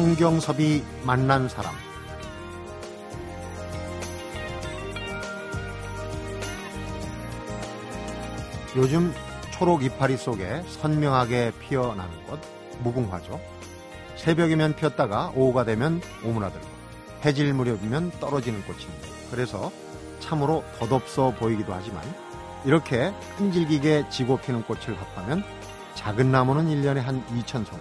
성경섭이 만난 사람 요즘 초록 이파리 속에 선명하게 피어나는 꽃 무궁화죠. 새벽이면 피었다가 오후가 되면 오므라들고 해질 무렵이면 떨어지는 꽃입니다. 그래서 참으로 덧없어 보이기도 하지만 이렇게 끈질기게 지고 피는 꽃을 합하면 작은 나무는 1년에 한 2천 송,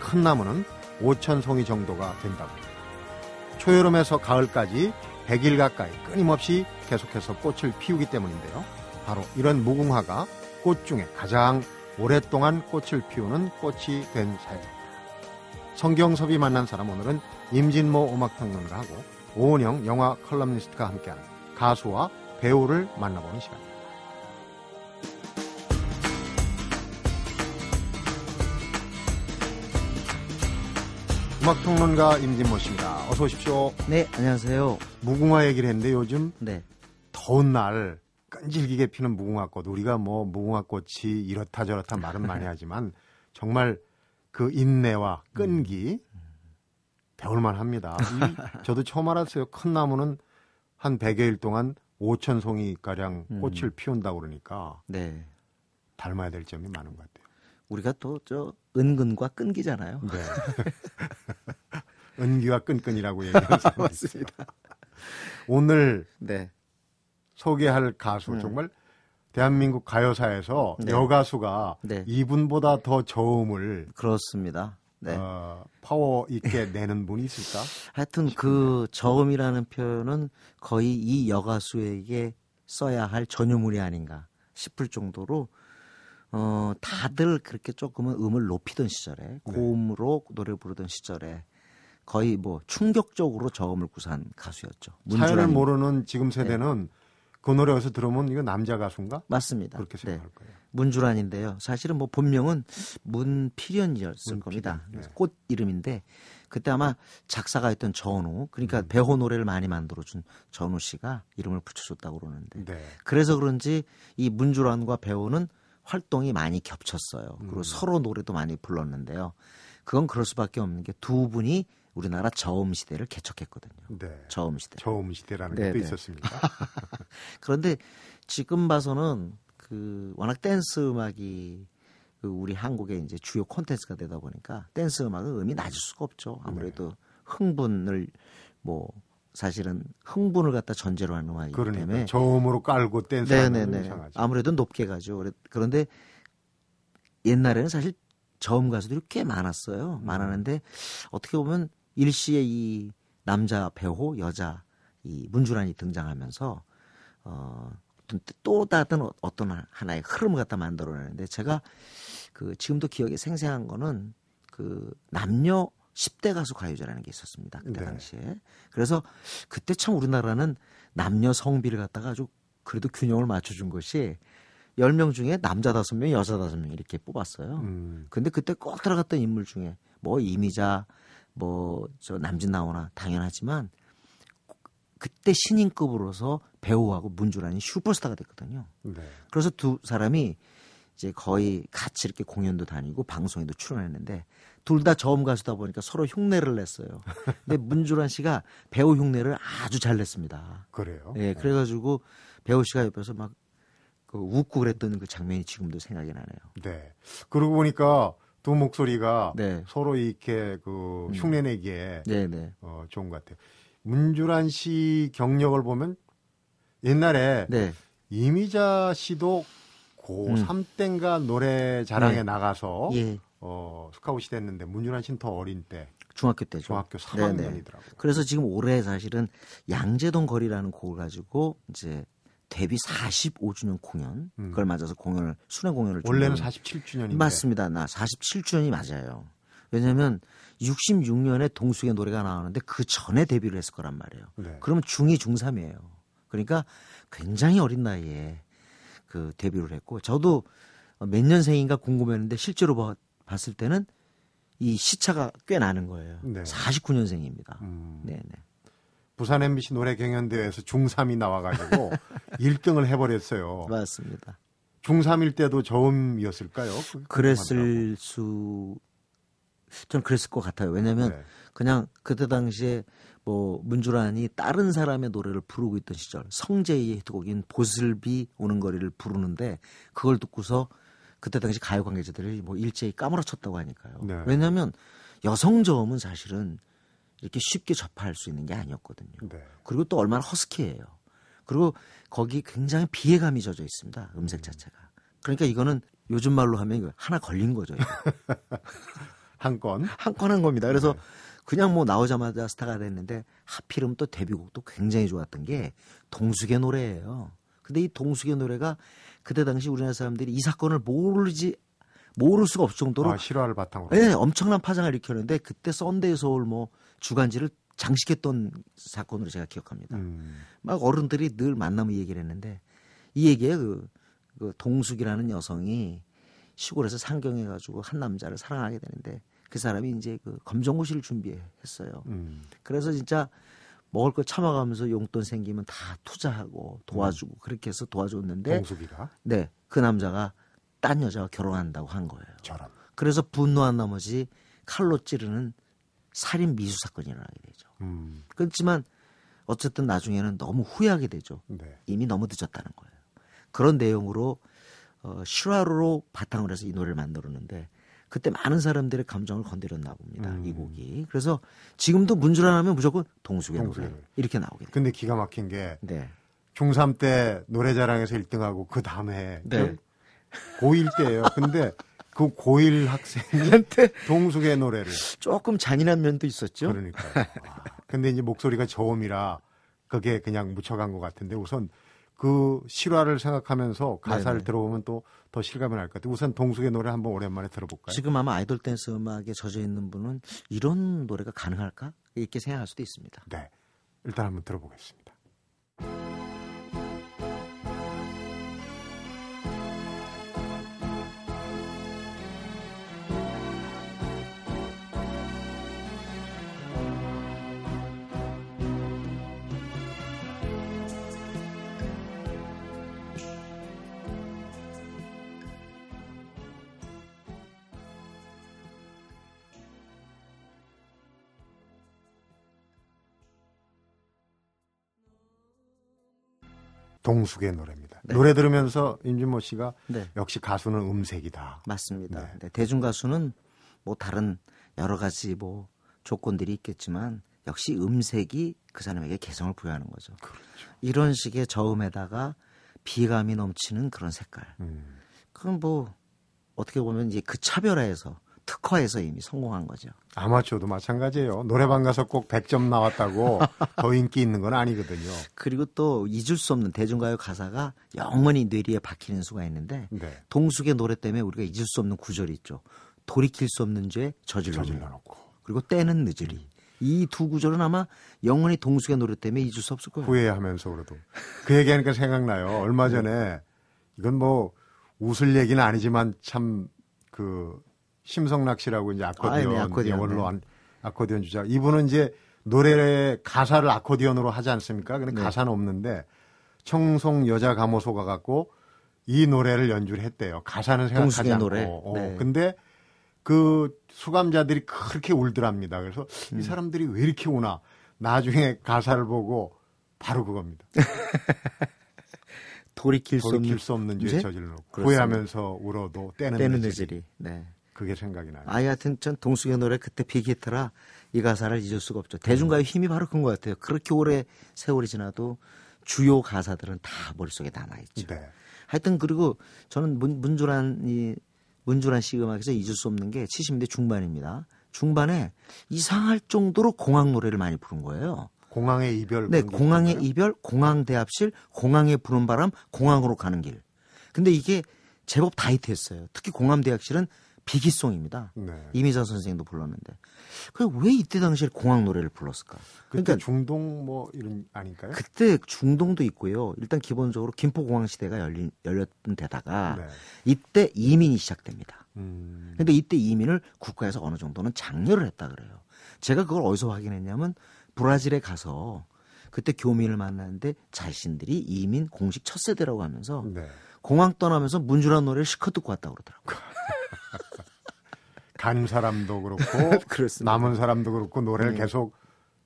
큰 나무는 5천 송이 정도가 된다고 합니다. 초여름에서 가을까지 100일 가까이 끊임없이 계속해서 꽃을 피우기 때문인데요. 바로 이런 무궁화가 꽃 중에 가장 오랫동안 꽃을 피우는 꽃이 된 사연입니다. 성경섭이 만난 사람 오늘은 임진모 음악평론가하고 오은영 영화 컬럼니스트가 함께하는 가수와 배우를 만나보는 시간입니다. 음악평론가 임진모 씨입니다. 어서 오십시오. 네, 안녕하세요. 무궁화 얘기를 했는데 요즘 네. 더운 날 끈질기게 피는 무궁화꽃 우리가 뭐 무궁화꽃이 이렇다 저렇다 말은 많이 하지만 정말 그 인내와 끈기 배울만 합니다. 이, 저도 처음 알았어요. 큰 나무는 한 100여일 동안 5천 송이 가량 꽃을 음. 피운다고 그러니까 네. 닮아야 될 점이 많은 것 같아요. 우리가 또 저 은근과 끈기잖아요. 네. 은기와 끈끈이라고 사람이 있어요. 오늘 네. 소개할 가수 정말 대한민국 가요사에서 네. 여가수가 네. 이분보다 더 저음을 그렇습니다. 네. 어, 파워 있게 내는 분이 있을까? 하여튼 그 저음이라는 표현은 거의 이 여가수에게 써야 할 전유물이 아닌가 싶을 정도로 어 다들 그렇게 조금은 음을 높이던 시절에 고음으로 노래 부르던 시절에 거의 뭐 충격적으로 저음을 구사한 가수였죠. 사연을 문주란이- 모르는 지금 세대는 그 노래 어디서 들으면 이거 남자 가수인가? 맞습니다. 그렇게 네. 생각할 거예요. 문주란인데요. 사실은 뭐 본명은 문필연이었을 문필연, 겁니다. 네. 꽃 이름인데 그때 아마 작사가 했던 전우 음. 그러니까 배호 노래를 많이 만들어준 전우 씨가 이름을 붙여줬다고 그러는데 네. 그래서 그런지 이 문주란과 배우는 활동이 많이 겹쳤어요. 음. 그리고 서로 노래도 많이 불렀는데요. 그건 그럴 수밖에 없는 게 두 분이 우리나라 저음 시대를 개척했거든요. 네. 저음 시대. 저음 시대라는 네, 것도 네. 있었습니다. 그런데 지금 봐서는 그 워낙 댄스 음악이 그 우리 한국의 이제 주요 콘텐츠가 되다 보니까 댄스 음악은 음이 낮을 수가 없죠. 아무래도 네. 흥분을 뭐 사실은 흥분을 갖다 전제로 하는 음악이기 그러니까 때문에 저음으로 깔고 댄스하는 이상하죠. 아무래도 높게 가죠. 그런데 옛날에는 사실 저음 가수들이 꽤 많았어요. 음. 많았는데 어떻게 보면 일시에 이 남자 배우 여자 이 문주란이 등장하면서 어, 또 다른 어- 어떤 하나의 흐름을 갖다 만들어내는데 제가 그 지금도 기억에 생생한 거는 그 남녀 10대 가수 가요제라는 게 있었습니다. 그때 네. 당시에. 그래서 그때 참 우리나라는 남녀 성비를 갖다가 아주 그래도 균형을 맞춰준 것이 10명 중에 남자 5명, 여자 5명 이렇게 뽑았어요. 음, 근데 그때 꼭 들어갔던 인물 중에 뭐 이미자, 뭐 저 남진 나오나 당연하지만 그때 신인급으로서 배우하고 문주란이 슈퍼스타가 됐거든요. 네. 그래서 두 사람이 이제 거의 같이 이렇게 공연도 다니고 방송에도 출연했는데 둘 다 저음 가수다 보니까 서로 흉내를 냈어요. 근데 문주란 씨가 배우 흉내를 아주 잘 냈습니다. 그래요. 예, 그래가지고 배우 씨가 옆에서 막 그 웃고 그랬던 그 장면이 지금도 생각이 나네요. 네. 그러고 보니까 두 목소리가 네. 서로 이렇게 그 흉내내기에 네, 네, 어, 좋은 것 같아요. 문주란 씨 경력을 보면 옛날에 네, 이미자 씨도 고3 때인가 노래 자랑에 네. 나가서 예, 어, 스카웃이 됐는데 문주란 씨는 더 어린 때 중학교 때죠. 중학교 네, 네. 3학년이더라고요. 그래서 지금 올해 사실은 양재동 거리라는 곡을 가지고 이제 데뷔 45주년 공연 음. 그걸 맞아서 공연을 수련 공연을 원래는 준비하는- 47주년인데 맞습니다. 나 47주년이 맞아요. 왜냐하면 66년에 동숙의 노래가 나오는데 그 전에 데뷔를 했을 거란 말이에요. 네. 그러면 중2, 중3이에요. 그러니까 굉장히 어린 나이에 그 데뷔를 했고 저도 몇 년생인가 궁금했는데 실제로 봐- 봤을 때는 이 시차가 꽤 나는 거예요. 네. 49년생입니다. 음, 네네. 부산 MBC 노래 경연대회에서 중3이 나와가지고 1등을 해버렸어요. 저는 그랬을 것 같아요. 왜냐하면 네. 그냥 그때 당시에 뭐 문주란이 다른 사람의 노래를 부르고 있던 시절 성재의 히트곡인 보슬비 오는 거리를 부르는데 그걸 듣고서 그때 당시 가요 관계자들이 뭐 일제히 까무러쳤다고 하니까요. 네. 왜냐하면 여성 저음은 사실은 이렇게 쉽게 접할 수 있는 게 아니었거든요. 네. 그리고 또 얼마나 허스키해요. 그리고 거기 굉장히 비애감이 젖어 있습니다. 음색 자체가. 그러니까 이거는 요즘 말로 하면 하나 걸린 거죠. 한 건. 한 건 한 겁니다. 그래서 네. 그냥 뭐 나오자마자 스타가 됐는데 하필이면 또 데뷔곡도 굉장히 좋았던 게 동숙의 노래예요. 근데 이 동숙의 노래가 그때 당시 우리나라 사람들이 이 사건을 모르지 모를 수가 없을 정도로 아, 실화를 바탕으로. 예, 엄청난 파장을 일으켰는데 그때 썬데이 서울 뭐 주간지를 장식했던 사건으로 제가 기억합니다. 음. 막 어른들이 늘 만나면 이 얘기를 했는데 이 얘기에 그, 그 동숙이라는 여성이 시골에서 상경해 가지고 한 남자를 사랑하게 되는데 그 사람이 이제 그 검정고시를 준비했어요. 음. 그래서 진짜 먹을 거 참아가면서 용돈 생기면 다 투자하고 도와주고 그렇게 해서 도와줬는데 동숙이가 네, 그 남자가 딴 여자와 결혼한다고 한 거예요. 저런. 그래서 분노한 나머지 칼로 찌르는 살인 미수 사건이 일어나게 되죠. 음. 그렇지만 어쨌든 나중에는 너무 후회하게 되죠. 네. 이미 너무 늦었다는 거예요. 그런 내용으로 어, 실화로 바탕을 해서 이 노래를 만들었는데 그때 많은 사람들의 감정을 건드렸나 봅니다. 음. 이 곡이. 그래서 지금도 문주란 하면 무조건 동숙의 노래 노래. 이렇게 나오게 돼요. 근데 기가 막힌 게 네. 중3 때 노래자랑에서 1등하고 그 다음에 네. 고1 때예요. 근데 그 고1 학생이 동숙의 노래를 조금 잔인한 면도 있었죠. 그러니까. 와. 근데 이제 목소리가 저음이라 그게 그냥 묻혀간 것 같은데 우선 그 실화를 생각하면서 가사를 네네. 들어보면 또 더 실감이 날 것 같아요. 우선 동숙의 노래 한번 오랜만에 들어볼까요? 지금 아마 아이돌 댄스 음악에 젖어 있는 분은 이런 노래가 가능할까? 이렇게 생각할 수도 있습니다. 네. 일단 한번 들어보겠습니다. 동숙의 노래입니다. 네. 노래 들으면서 임진모 씨가 네. 역시 가수는 음색이다. 맞습니다. 네. 네, 대중 가수는 뭐 다른 여러 가지 뭐 조건들이 있겠지만 역시 음색이 그 사람에게 개성을 부여하는 거죠. 그렇죠. 이런 식의 저음에다가 비감이 넘치는 그런 색깔. 음. 그건 뭐 어떻게 보면 이제 그 차별화해서 특화해서 이미 성공한 거죠. 아마추어도 마찬가지예요. 노래방 가서 꼭 100점 나왔다고 더 인기 있는 건 아니거든요. 그리고 또 잊을 수 없는 대중가요 가사가 영원히 뇌리에 박히는 수가 있는데 네. 동숙의 노래 때문에 우리가 잊을 수 없는 구절이 있죠. 돌이킬 수 없는 죄 저질러 저질러 놓고 놓고 그리고 때는 늦으리. 이두 구절은 아마 영원히 동숙의 노래 때문에 잊을 수 없을 거예요. 후회하면서 그래도 그 얘기하니까 생각나요. 얼마 전에 이건 뭐 웃을 얘기는 아니지만 참그 심성락 씨라고 이제 아코디언, 아, 네, 아코디언, 원로 네. 안- 아코디언 주자. 이분은 이제 노래 가사를 아코디언으로 하지 않습니까? 근데 네. 가사는 없는데 청송 여자 가모소 가 갖고 이 노래를 연주를 했대요. 가사는 생각하지 않고. 노래. 어, 네. 근데 그 수감자들이 그렇게 울더랍니다. 그래서 음. 이 사람들이 왜 이렇게 우나? 나중에 가사를 보고 바로 그겁니다. 돌이킬 수 없는 돌이킬 수 없는 죄 죄? 저질러. 후회하면서 울어도 때는, 늦으리. 늦으리. 네. 그게 생각이 나요. 아, 여하튼 전 동숙의 노래 그때 big hit라 이 가사를 잊을 수가 없죠. 대중가요의 힘이 바로 그런 것 같아요. 그렇게 오래 세월이 지나도 주요 가사들은 다 머릿속에 남아있죠. 네. 하여튼 그리고 저는 문, 문주란 이 문주란 씨 음악에서 잊을 수 없는 게 70년대 중반입니다. 중반에 이상할 정도로 공항 노래를 많이 부른 거예요. 공항의 이별. 네, 공항의 있잖아요. 이별, 공항 대합실, 공항의 부는 바람, 공항으로 가는 길. 근데 이게 제법 다이트했어요. 특히 공항 대합실은 비기송입니다. 네. 이미자 선생님도 불렀는데. 그왜 이때 당시에 공항 노래를 불렀을까? 그때 그러니까 중동 뭐 이런 아닐까요? 그때 중동도 있고요. 일단 기본적으로 김포 공항 시대가 열린, 열렸던 데다가 네. 이때 이민이 시작됩니다. 음. 근데 이때 이민을 국가에서 어느 정도는 장려를 했다 그래요. 제가 그걸 어디서 확인했냐면 브라질에 가서 그때 교민을 만났는데 자신들이 이민 공식 첫 세대라고 하면서 네. 공항 떠나면서 문주란 노래를 실컷 듣고 왔다고 그러더라고요. 간 사람도 그렇고. 남은 사람도 그렇고 노래를 네. 계속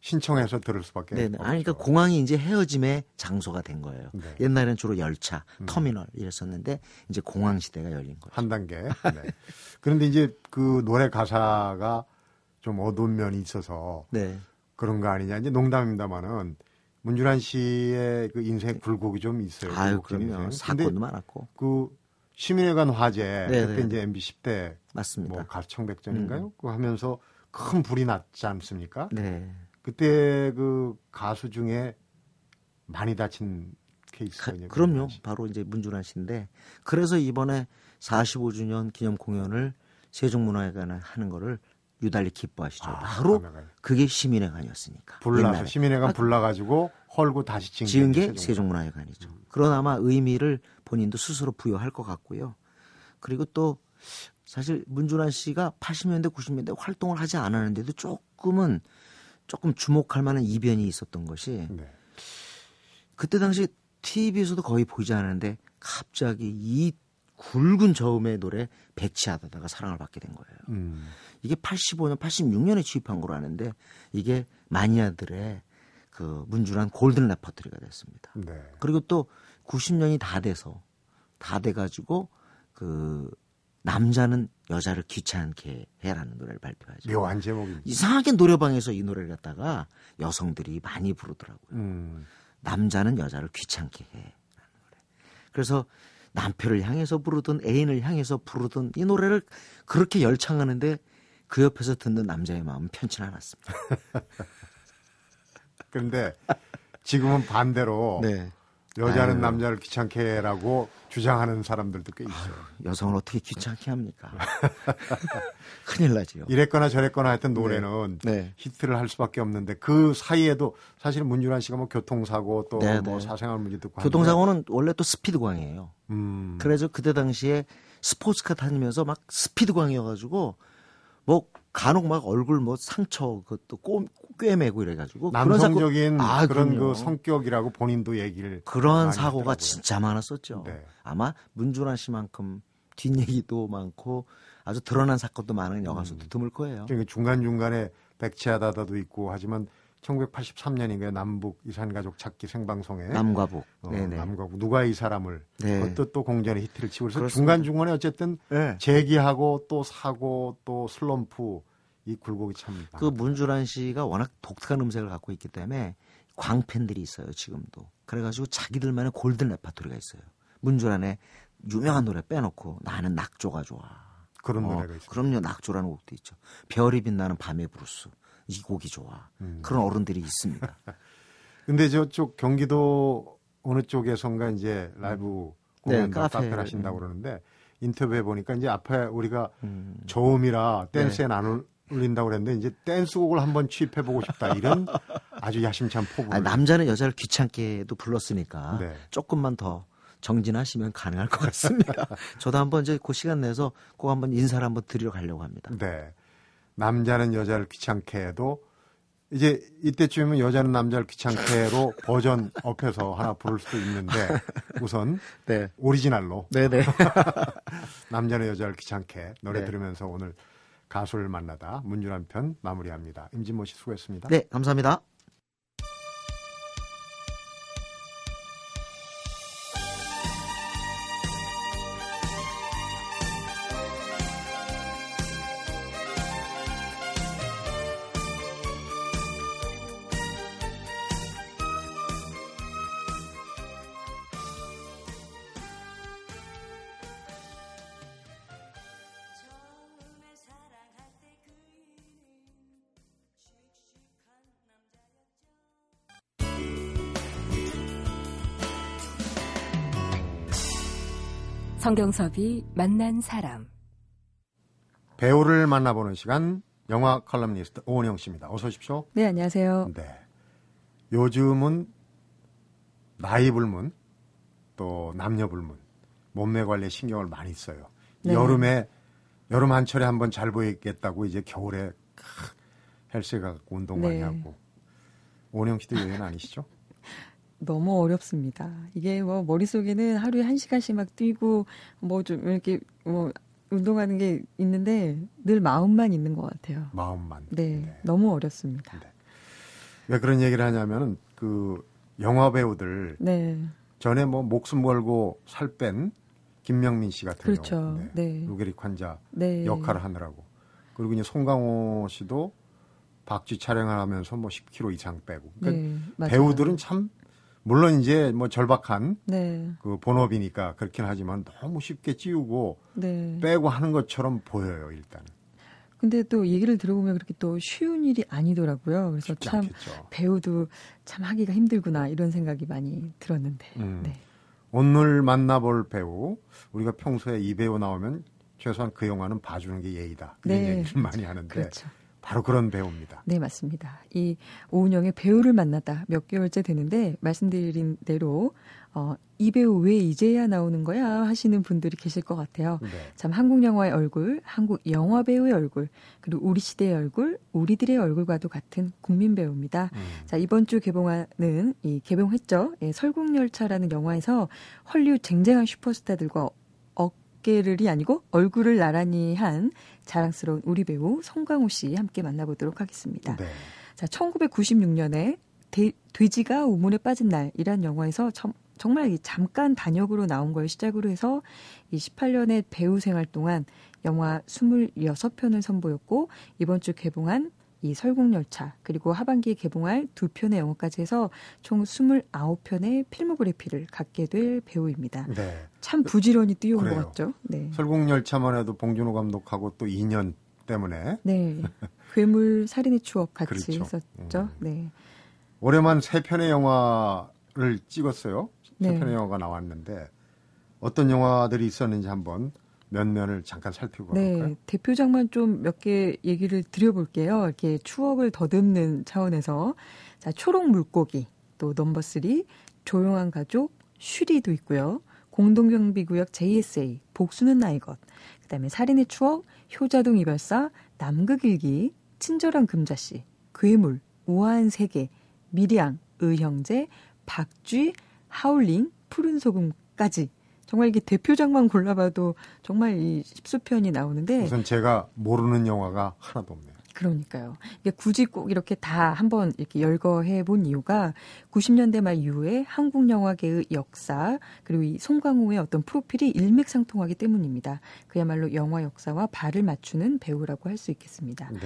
신청해서 들을 수밖에 네, 없죠. 아니 그러니까 공항이 이제 헤어짐의 장소가 된 거예요. 네. 옛날에는 주로 열차, 터미널 이랬었는데 이제 공항 시대가 열린 거죠. 한 단계. 네. 그런데 이제 그 노래 가사가 좀 어두운 면이 있어서 네. 그런 거 아니냐. 이제 농담입니다만은 문준환 씨의 그 인생 굴곡이 좀 있어요. 아유 그럼요. 사건도 많았고 그 시민회관 화재 네, 그때 네. 이제 MB 10대 맞습니다. 뭐 가청백전인가요? 그거 하면서 큰 불이 났지 않습니까? 네. 그때 그 가수 중에 많이 다친 이제 그럼요. 바로 이제 문준환 씨인데 그래서 이번에 45주년 기념 공연을 세종문화회관에 하는 거를 유달리 기뻐하시죠. 아, 바로 그러네요. 그게 시민회관이었으니까. 옛날에. 시민회관 아, 불나가지고 헐고 다시 지은, 지은 게 세종. 세종문화회관이죠. 그런 아마 의미를 본인도 스스로 부여할 것 같고요. 그리고 또 사실 문준환 씨가 80년대 90년대 활동을 하지 않았는데도 조금은 조금 주목할 만한 이변이 있었던 것이 네. 그때 당시 TV에서도 거의 보이지 않았는데 갑자기 이 굵은 저음의 노래 배치하다가 사랑을 받게 된 거예요. 음. 이게 85년, 86년에 취입한 거로 아는데 이게 마니아들의 그 문준환 골든 레퍼토리가 됐습니다. 네. 그리고 또 90년이 다 돼서 다 돼가지고 그 남자는 여자를 귀찮게 해라는 노래를 발표하죠. 묘한 제목입니다. 이상하게 노래방에서 이 노래를 갖다가 여성들이 많이 부르더라고요. 음. 남자는 여자를 귀찮게 해. 라는 노래. 그래서 남편을 향해서 부르든 애인을 향해서 부르든 이 노래를 그렇게 열창하는데 그 옆에서 듣는 남자의 마음은 편치 않았습니다. 그런데 지금은 반대로 네. 여자는 아유. 남자를 귀찮게 해라고 주장하는 사람들도 꽤 있어요. 여성을 어떻게 귀찮게 합니까? 큰일 나지요. 이랬거나 저랬거나 하여튼 노래는 네. 히트를 할 수밖에 없는데 그 사이에도 사실 문준환 씨가 뭐 교통사고 또 네, 뭐 네. 사생활 문제도 있고 교통사고는 원래 또 스피드광이에요. 음. 그래서 그때 당시에 스포츠카 다니면서 막 스피드광이어가지고 뭐 간혹 막 얼굴 뭐 상처 그것도 꼬, 꿰매고 이래가지고 그런 남성적인 사고- 아, 그런 그럼요. 그 성격이라고 본인도 얘기를 그런 사고가 하더라고요. 진짜 많았었죠. 네. 아마 문준환 씨만큼 뒷얘기도 많고 아주 드러난 사건도 많은 음. 여가수도 드물 거예요. 그러니까 중간 중간에 백치하다다도 있고 하지만 1983년인가요? 남북 이산가족 찾기 생방송에 남과 북. 어, 네네. 남과국 누가 이 사람을 네. 그것도 또 공전의 히트를 치고 그래서 그렇습니다. 중간 중간에 어쨌든 네. 재기하고 또 사고 또 슬럼프 이 굴곡이 참 그 문주란 씨가 워낙 독특한 음색을 갖고 있기 때문에 광팬들이 있어요 지금도. 그래가지고 자기들만의 golden 레파토리가 있어요. 문주란의 유명한 노래 빼놓고 나는 낙조가 좋아. 그런 어, 노래가 있어요. 그럼요 낙조라는 곡도 있죠. 별이 빛나는 밤의 블루스 이 곡이 좋아. 음. 그런 어른들이 있습니다. 근데 저쪽 경기도 어느 쪽에선가 이제 라이브 네, 공연도 카페. 카페 를 하신다고 그러는데 인터뷰해 보니까 이제 앞에 우리가 음. 저음이라 네. 댄스에 안 울린다고 그랬는데 이제 댄스곡을 한번 취입해 보고 싶다 이런 아주 야심찬 아니, 남자는 여자를 귀찮게도 불렀으니까 네. 조금만 더 정진하시면 가능할 것 같습니다. 저도 한번 이제 그 시간 내서 꼭 한번 인사를 한번 드리러 가려고 합니다. 네. 남자는 여자를 귀찮게 해도 이제 이때쯤이면 여자는 남자를 귀찮게 해로 버전 업해서 하나 부를 수도 있는데 우선 네. 오리지널로 네네. 남자는 여자를 귀찮게 노래 네. 들으면서 오늘 가수를 만나다 문준한 편 마무리합니다. 임진모 씨 수고했습니다. 네, 감사합니다. 성경섭이 만난 사람. 배우를 만나보는 시간 영화 칼럼니스트 오은영 씨입니다. 어서 오십시오. 네, 안녕하세요. 네. 요즘은 나이 불문 또 남녀 불문 몸매 관리에 신경을 많이 써요. 네. 여름에 여름 한철에 한번 잘 보이겠다고 이제 겨울에 헬스에 가고 운동 많이 네. 하고 오은영 씨도 여행 아니시죠? 너무 어렵습니다. 이게 뭐 머릿속에는 하루에 한 시간씩 막 뛰고 뭐 좀 이렇게 뭐 운동하는 게 있는데 늘 마음만 있는 것 같아요. 마음만. 네, 너무 어렵습니다. 네. 왜 그런 얘기를 하냐면은 그 영화 배우들 네, 전에 뭐 목숨 걸고 살 뺀 김명민 씨 같은 그렇죠. 경우 네. 루게릭 환자 네. 역할을 하느라고 그리고 이제 송강호 씨도 박쥐 촬영을 하면서 뭐 10kg 이상 빼고 그러니까 네. 배우들은 참 물론 이제 뭐 절박한 네, 그 본업이니까 그렇긴 하지만 너무 쉽게 찌우고 네. 빼고 하는 것처럼 보여요 일단은 근데 또 얘기를 들어보면 그렇게 또 쉬운 일이 아니더라고요. 그래서 참 않겠죠. 배우도 참 하기가 힘들구나 이런 생각이 많이 들었는데. 음. 네. 오늘 만나볼 배우 우리가 평소에 이 배우 나오면 최소한 그 영화는 봐주는 게 예의다 이런 네. 얘기를 많이 하는데 그렇죠. 바로 그런 배우입니다. 네, 맞습니다. 이 오은영의 배우를 만나다 몇 개월째 되는데 말씀드린 대로 어, 이 배우 왜 이제야 나오는 거야 하시는 분들이 계실 것 같아요. 네. 참 한국 영화의 얼굴, 한국 영화 배우의 얼굴, 그리고 우리 시대의 얼굴, 우리들의 얼굴과도 같은 국민 배우입니다. 음. 자, 이번 주 개봉하는 이 개봉했죠. 예, 설국열차라는 영화에서 헐리우드 쟁쟁한 슈퍼스타들과 어깨를이 아니고 얼굴을 나란히 한 자랑스러운 우리 배우 송강호 씨 함께 만나보도록 하겠습니다. 네. 자, 1996년에 돼지가 우물에 빠진 날이란 영화에서 참- 정말 이 잠깐 단역으로 나온 걸 시작으로 해서 이 18년의 배우 생활 동안 영화 26편을 선보였고 이번 주 개봉한 이 설국열차 그리고 하반기에 개봉할 두 편의 영화까지 해서 총 29편의 필모그래피를 갖게 될 배우입니다. 네. 참 부지런히 뛰어온 그래요. 것 같죠? 네. 설국열차만 해도 봉준호 감독하고 또 2년 때문에 네. 괴물 살인의 추억 같이 그렇죠. 했었죠. 음. 네. 올해만 세 편의 영화를 찍었어요. 세 네. 편의 영화가 나왔는데 어떤 영화들이 있었는지 한번 몇 면을 잠깐 살펴볼까요? 네, 대표작만 좀 몇 개 얘기를 드려볼게요. 이렇게 추억을 더듬는 차원에서 자 초록 물고기 또 넘버 3 조용한 가족 쉬리도 있고요. 공동경비구역 JSA 복수는 나의 것 그다음에 살인의 추억 효자동 이별사 남극일기 친절한 금자씨 괴물 우아한 세계 미량 의형제 박쥐 하울링 푸른 소금까지 정말 이게 대표작만 골라봐도 정말 이 십수편이 나오는데 우선 제가 모르는 영화가 하나도 없네요. 그러니까요. 이게 굳이 꼭 이렇게 다 한번 이렇게 열거해 본 이유가 90년대 말 이후에 한국 영화계의 역사 그리고 이 송강호의 어떤 프로필이 일맥상통하기 때문입니다. 그야말로 영화 역사와 발을 맞추는 배우라고 할 수 있겠습니다. 네.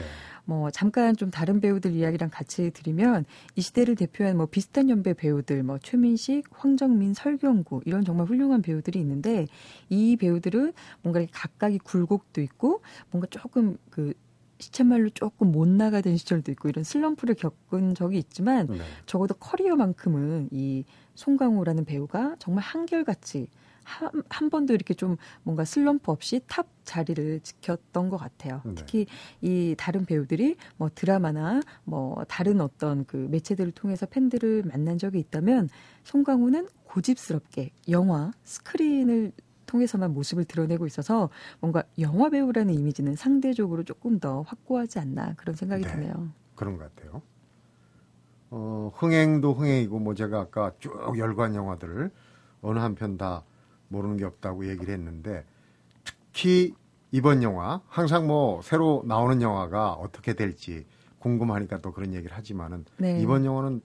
뭐 잠깐 좀 다른 배우들 이야기랑 같이 드리면 이 시대를 대표한 뭐 비슷한 연배 배우들 뭐 최민식, 황정민, 설경구 이런 정말 훌륭한 배우들이 있는데 이 배우들은 뭔가 이렇게 각각의 굴곡도 있고 뭔가 조금 그 시쳇말로 조금 못 나가던 시절도 있고 이런 슬럼프를 겪은 적이 있지만 네. 적어도 커리어만큼은 이 송강호라는 배우가 정말 한결같이 한, 한 번도 이렇게 좀 뭔가 슬럼프 없이 탑 자리를 지켰던 것 같아요. 네. 특히 이 다른 배우들이 뭐 드라마나 뭐 다른 어떤 그 매체들을 통해서 팬들을 만난 적이 있다면 송강호는 고집스럽게 영화, 스크린을 통해서만 모습을 드러내고 있어서 뭔가 영화 배우라는 이미지는 상대적으로 조금 더 확고하지 않나 그런 생각이 네. 드네요. 그런 것 같아요. 어, 흥행도 흥행이고 뭐 제가 아까 쭉 열관 영화들을 어느 한편 다 모르는 게 없다고 얘기를 했는데 특히 이번 영화 항상 뭐 새로 나오는 영화가 어떻게 될지 궁금하니까 또 그런 얘기를 하지만은 네. 이번 영화는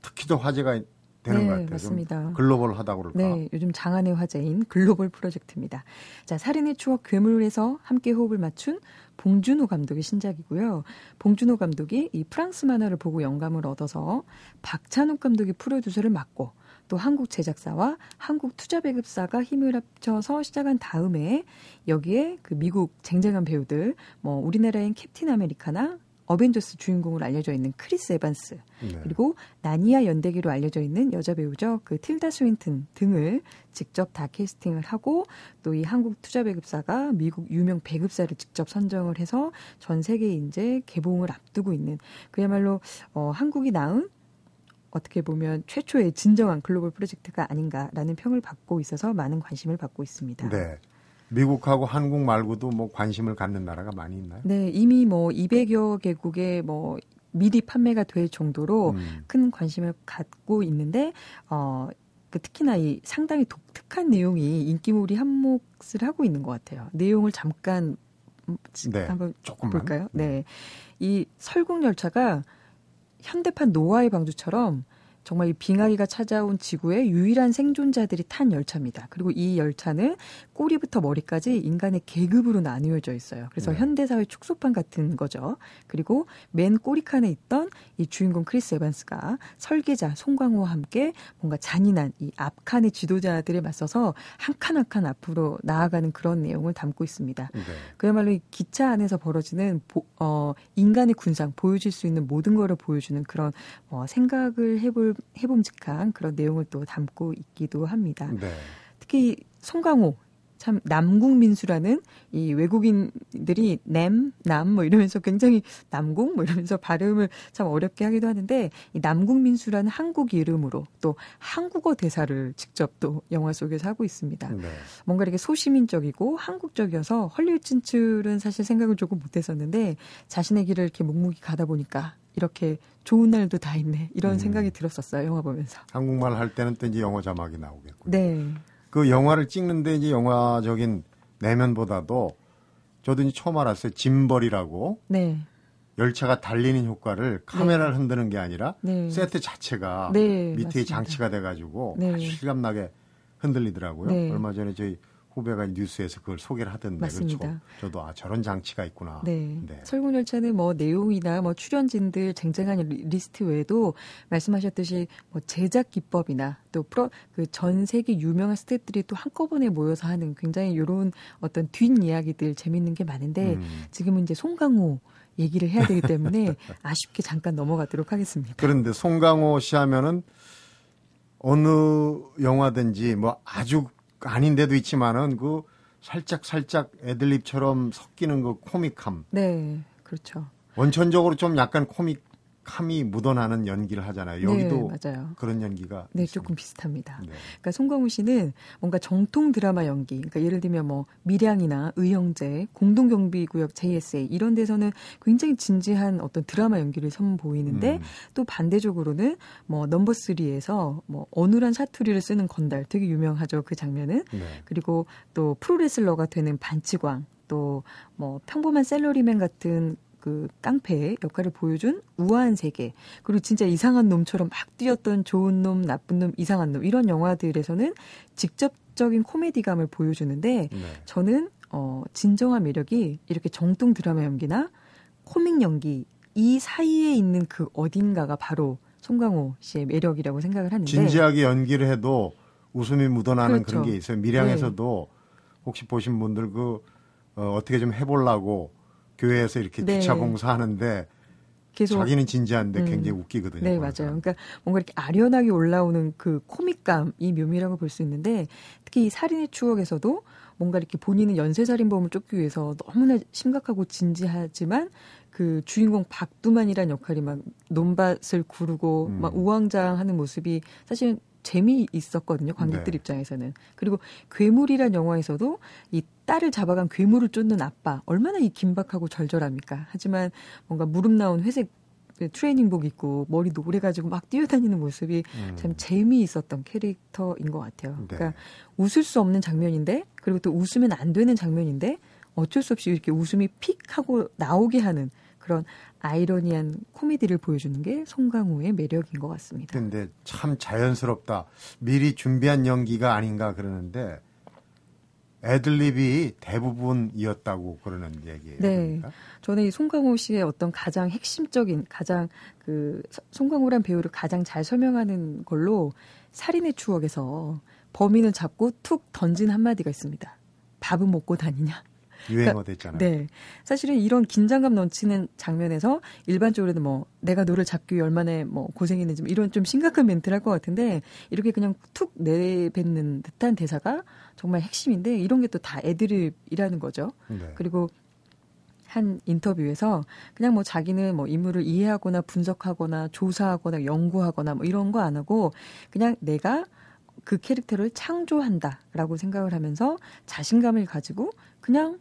특히 더 화제가 되는 네, 것 같아요. 맞습니다. 좀 글로벌하다고 그럴까? 네, 요즘 장안의 화제인 글로벌 프로젝트입니다. 자, 살인의 추억 괴물에서 함께 호흡을 맞춘 봉준호 감독의 신작이고요. 봉준호 감독이 이 프랑스 만화를 보고 영감을 얻어서 박찬욱 감독이 프로듀서를 맡고 또 한국 제작사와 한국 투자 배급사가 힘을 합쳐서 시작한 다음에 여기에 그 미국 쟁쟁한 배우들 뭐 우리나라엔 캡틴 아메리카나 어벤져스 주인공으로 알려져 있는 크리스 에반스 네. 그리고 나니아 연대기로 알려져 있는 여자 배우죠. 그 틸다 스윈튼 등을 직접 다 캐스팅을 하고 또 이 한국 투자 배급사가 미국 유명 배급사를 직접 선정을 해서 전 세계에 이제 개봉을 앞두고 있는 그야말로 어, 한국이 낳은 어떻게 보면 최초의 진정한 글로벌 프로젝트가 아닌가라는 평을 받고 있어서 많은 관심을 받고 있습니다. 네. 미국하고 한국 말고도 뭐 관심을 갖는 나라가 많이 있나요? 네, 이미 뭐 200여 개국에 뭐 미리 판매가 될 정도로 음. 큰 관심을 갖고 있는데 어그 특히나 이 상당히 독특한 내용이 인기몰이 한몫을 하고 있는 것 같아요. 내용을 잠깐 음, 네, 한번 조금만. 볼까요? 네. 이 설국 열차가 현대판 노아의 방주처럼 정말 이 빙하기가 찾아온 지구의 유일한 생존자들이 탄 열차입니다. 그리고 이 열차는 꼬리부터 머리까지 인간의 계급으로 나뉘어져 있어요. 그래서 네. 현대사회 축소판 같은 거죠. 그리고 맨 꼬리칸에 있던 이 주인공 크리스 에반스가 설계자 송강호와 함께 뭔가 잔인한 이 앞칸의 지도자들에 맞서서 한 칸 한 칸 앞으로 나아가는 그런 내용을 담고 있습니다. 네. 그야말로 이 기차 안에서 벌어지는 보- 어, 인간의 군상, 보여줄 수 있는 모든 거를 보여주는 그런 어, 생각을 해볼 해봄직한 그런 내용을 또 담고 있기도 합니다. 네. 특히 이 송강호 참 남궁민수라는 이 외국인들이 남, 남 뭐 이러면서 굉장히 남궁 뭐 이러면서 발음을 참 어렵게 하기도 하는데 이 남궁민수라는 한국 이름으로 또 한국어 대사를 직접 또 영화 속에서 하고 있습니다. 네. 뭔가 이렇게 소시민적이고 한국적이어서 헐리우드 진출은 사실 생각을 조금 못 했었는데 자신의 길을 이렇게 묵묵히 가다 보니까 이렇게 좋은 날도 다 있네 이런 음. 생각이 들었었어요 영화 보면서. 한국말 할 때는 또 이제 영어 자막이 나오겠고요. 네, 그 영화를 찍는데 이제 영화적인 내면보다도 저도 이제 처음 알았어요. gimbal이라고 네, 열차가 달리는 효과를 카메라를 흔드는 게 아니라 네. 세트 자체가 네, 밑에 맞습니다. 장치가 돼가지고 네. 아주 실감나게 흔들리더라고요. 네. 얼마 전에 저희 후배가 뉴스에서 그걸 소개를 하던데 맞습니다. 그렇죠. 저도 아 저런 장치가 있구나. 네. 네. 설국열차는 뭐 내용이나 뭐 출연진들 쟁쟁한 리- 리스트 외에도 말씀하셨듯이 뭐 제작 기법이나 또 프로 그전 세계 유명한 스태프들이 또 한꺼번에 모여서 하는 굉장히 이런 어떤 뒷 이야기들 재밌는 게 많은데 음. 지금은 이제 송강호 얘기를 해야 되기 때문에 아쉽게 잠깐 넘어가도록 하겠습니다. 그런데 송강호 씨 하면은 어느 영화든지 뭐 아주 아닌데도 있지만은 그 살짝 살짝 애들립처럼 섞이는 그 코믹함 네, 그렇죠. 원천적으로 좀 약간 코믹 함이 묻어나는 연기를 하잖아요. 여기도 네, 맞아요. 그런 연기가 네, 있습니다. 조금 비슷합니다. 네. 그러니까 송강호 씨는 뭔가 정통 드라마 연기, 그러니까 예를 들면 뭐 밀양이나 의형제, 공동경비구역 JSA 이런 데서는 굉장히 진지한 어떤 드라마 연기를 선보이는데 음. 또 반대적으로는 뭐 넘버 3에서 뭐 어눌한 사투리를 쓰는 건달 되게 유명하죠 그 장면은 네. 그리고 또 프로레슬러가 되는 반치광 또 뭐 평범한 셀러리맨 같은 그 깡패의 역할을 보여준 우아한 세계 그리고 진짜 이상한 놈처럼 막 뛰었던 좋은 놈 나쁜 놈 이상한 놈 이런 영화들에서는 직접적인 코미디감을 보여주는데 네. 저는 어 진정한 매력이 이렇게 정통 드라마 연기나 코믹 연기 이 사이에 있는 그 어딘가가 바로 송강호 씨의 매력이라고 생각을 하는데 진지하게 연기를 해도 웃음이 묻어나는 그렇죠. 그런게 있어요. 밀양에서도 혹시 보신 분들 그 어, 어떻게 좀 해보려고 교회에서 이렇게 네. 기차 공사하는데 계속 자기는 진지한데 음. 굉장히 웃기거든요. 네, 맞아요. 사람. 그러니까 뭔가 이렇게 아련하게 올라오는 그 코믹감이 묘미라고 볼 수 있는데 특히 이 살인의 추억에서도 뭔가 이렇게 본인은 연쇄살인범을 쫓기 위해서 너무나 심각하고 진지하지만 그 주인공 박두만이란 역할이 막 논밭을 구르고 음. 막 우왕좌왕하는 모습이 사실 재미 있었거든요 관객들 네. 입장에서는 그리고 괴물이란 영화에서도 이 딸을 잡아간 괴물을 쫓는 아빠 얼마나 이 긴박하고 절절합니까 하지만 뭔가 무릎 나온 회색 그 트레이닝복 입고 머리 노래가지고 막 뛰어다니는 모습이 음. 참 재미있었던 캐릭터인 것 같아요. 네. 그러니까 웃을 수 없는 장면인데 그리고 또 웃으면 안 되는 장면인데 어쩔 수 없이 이렇게 웃음이 픽 하고 나오게 하는 그런 아이러니한 코미디를 보여주는 게 송강호의 매력인 것 같습니다. 근데 참 자연스럽다. 미리 준비한 연기가 아닌가 그러는데 애들립이 대부분이었다고 그러는 얘기예요. 네. 그러니까. 저는 이 송강호 씨의 어떤 가장 핵심적인 가장 그 서- 송강호란 배우를 가장 잘 설명하는 걸로 살인의 추억에서 범인을 잡고 툭 던진 한마디가 있습니다. 밥은 먹고 다니냐? 유행어 됐잖아요. 네. 사실은 이런 긴장감 넘치는 장면에서 일반적으로는 뭐 내가 너를 잡기 위해 얼마나 뭐 고생했는지 뭐 이런 좀 심각한 멘트를 할 것 같은데 이렇게 그냥 툭 내뱉는 듯한 대사가 정말 핵심인데 이런 게 또 다 애드립이라는 거죠. 네. 그리고 한 인터뷰에서 그냥 뭐 자기는 뭐 인물을 이해하거나 분석하거나 조사하거나 연구하거나 뭐 이런 거 안 하고 그냥 내가 그 캐릭터를 창조한다라고 생각을 하면서 자신감을 가지고 그냥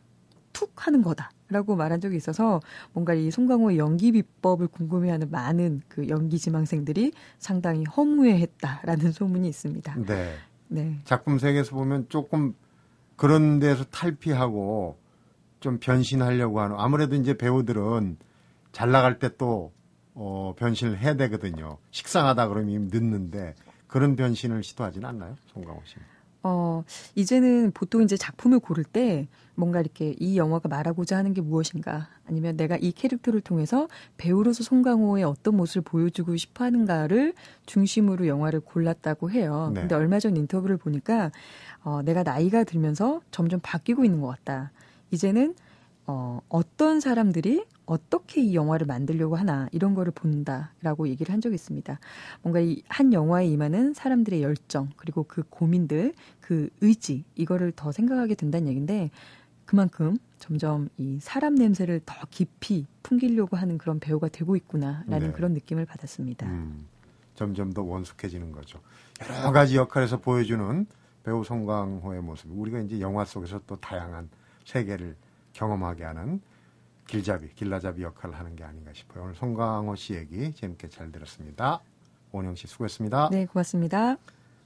툭 하는 거다 라고 말한 적이 있어서 뭔가 이 송강호의 연기 비법을 궁금해하는 많은 그 연기 지망생들이 상당히 허무해했다라는 소문이 있습니다. 네. 네. 작품 세계에서 보면 조금 그런 데서 탈피하고 좀 변신하려고 하는 아무래도 이제 배우들은 잘 나갈 때또 어, 변신을 해야 되거든요. 식상하다 그러면 늦는데 그런 변신을 시도하지는 않나요, 송강호 씨? 어, 이제는 보통 이제 작품을 고를 때 뭔가 이렇게 이 영화가 말하고자 하는 게 무엇인가 아니면 내가 이 캐릭터를 통해서 배우로서 송강호의 어떤 모습을 보여주고 싶어 하는가를 중심으로 영화를 골랐다고 해요. 네. 근데 얼마 전 인터뷰를 보니까 어, 내가 나이가 들면서 점점 바뀌고 있는 것 같다. 이제는 어, 어떤 사람들이 어떻게 이 영화를 만들려고 하나 이런 거를 본다라고 얘기를 한 적이 있습니다. 뭔가 이 한 영화에 임하는 사람들의 열정 그리고 그 고민들 그 의지 이거를 더 생각하게 된다는 얘기인데 그만큼 점점 이 사람 냄새를 더 깊이 풍기려고 하는 그런 배우가 되고 있구나라는 네. 그런 느낌을 받았습니다. 음, 점점 더 원숙해지는 거죠. 여러 가지 역할에서 보여주는 배우 송강호의 모습. 우리가 이제 영화 속에서 또 다양한 세계를 경험하게 하는 길잡이, 길라잡이 역할을 하는 게 아닌가 싶어요. 오늘 송강호 씨 얘기 재밌게 잘 들었습니다. 은영 씨 수고했습니다. 네, 고맙습니다.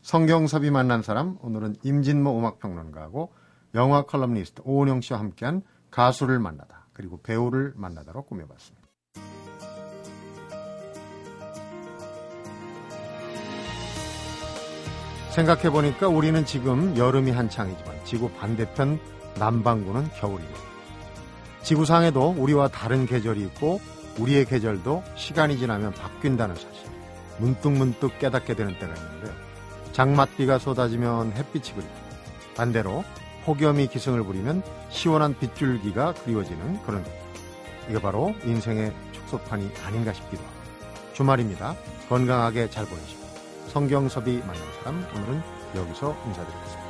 성경섭이 만난 사람 오늘은 임진모 음악평론가하고 영화 컬럼니스트 오은영 씨와 함께한 가수를 만나다 그리고 배우를 만나다로 꾸며봤습니다. 생각해보니까 우리는 지금 여름이 한창이지만 지구 반대편 남반구는 겨울입니다. 지구상에도 우리와 다른 계절이 있고 우리의 계절도 시간이 지나면 바뀐다는 사실 문득 문득 깨닫게 되는 때가 있는데요. 장맛비가 쏟아지면 햇빛이 그리고 반대로 폭염이 기승을 부리면 시원한 빗줄기가 그리워지는 그런 것. 이거 바로 인생의 축소판이 아닌가 싶기도 하고 주말입니다. 건강하게 잘 보내시고 성경섭이 만난 사람 오늘은 여기서 인사드리겠습니다.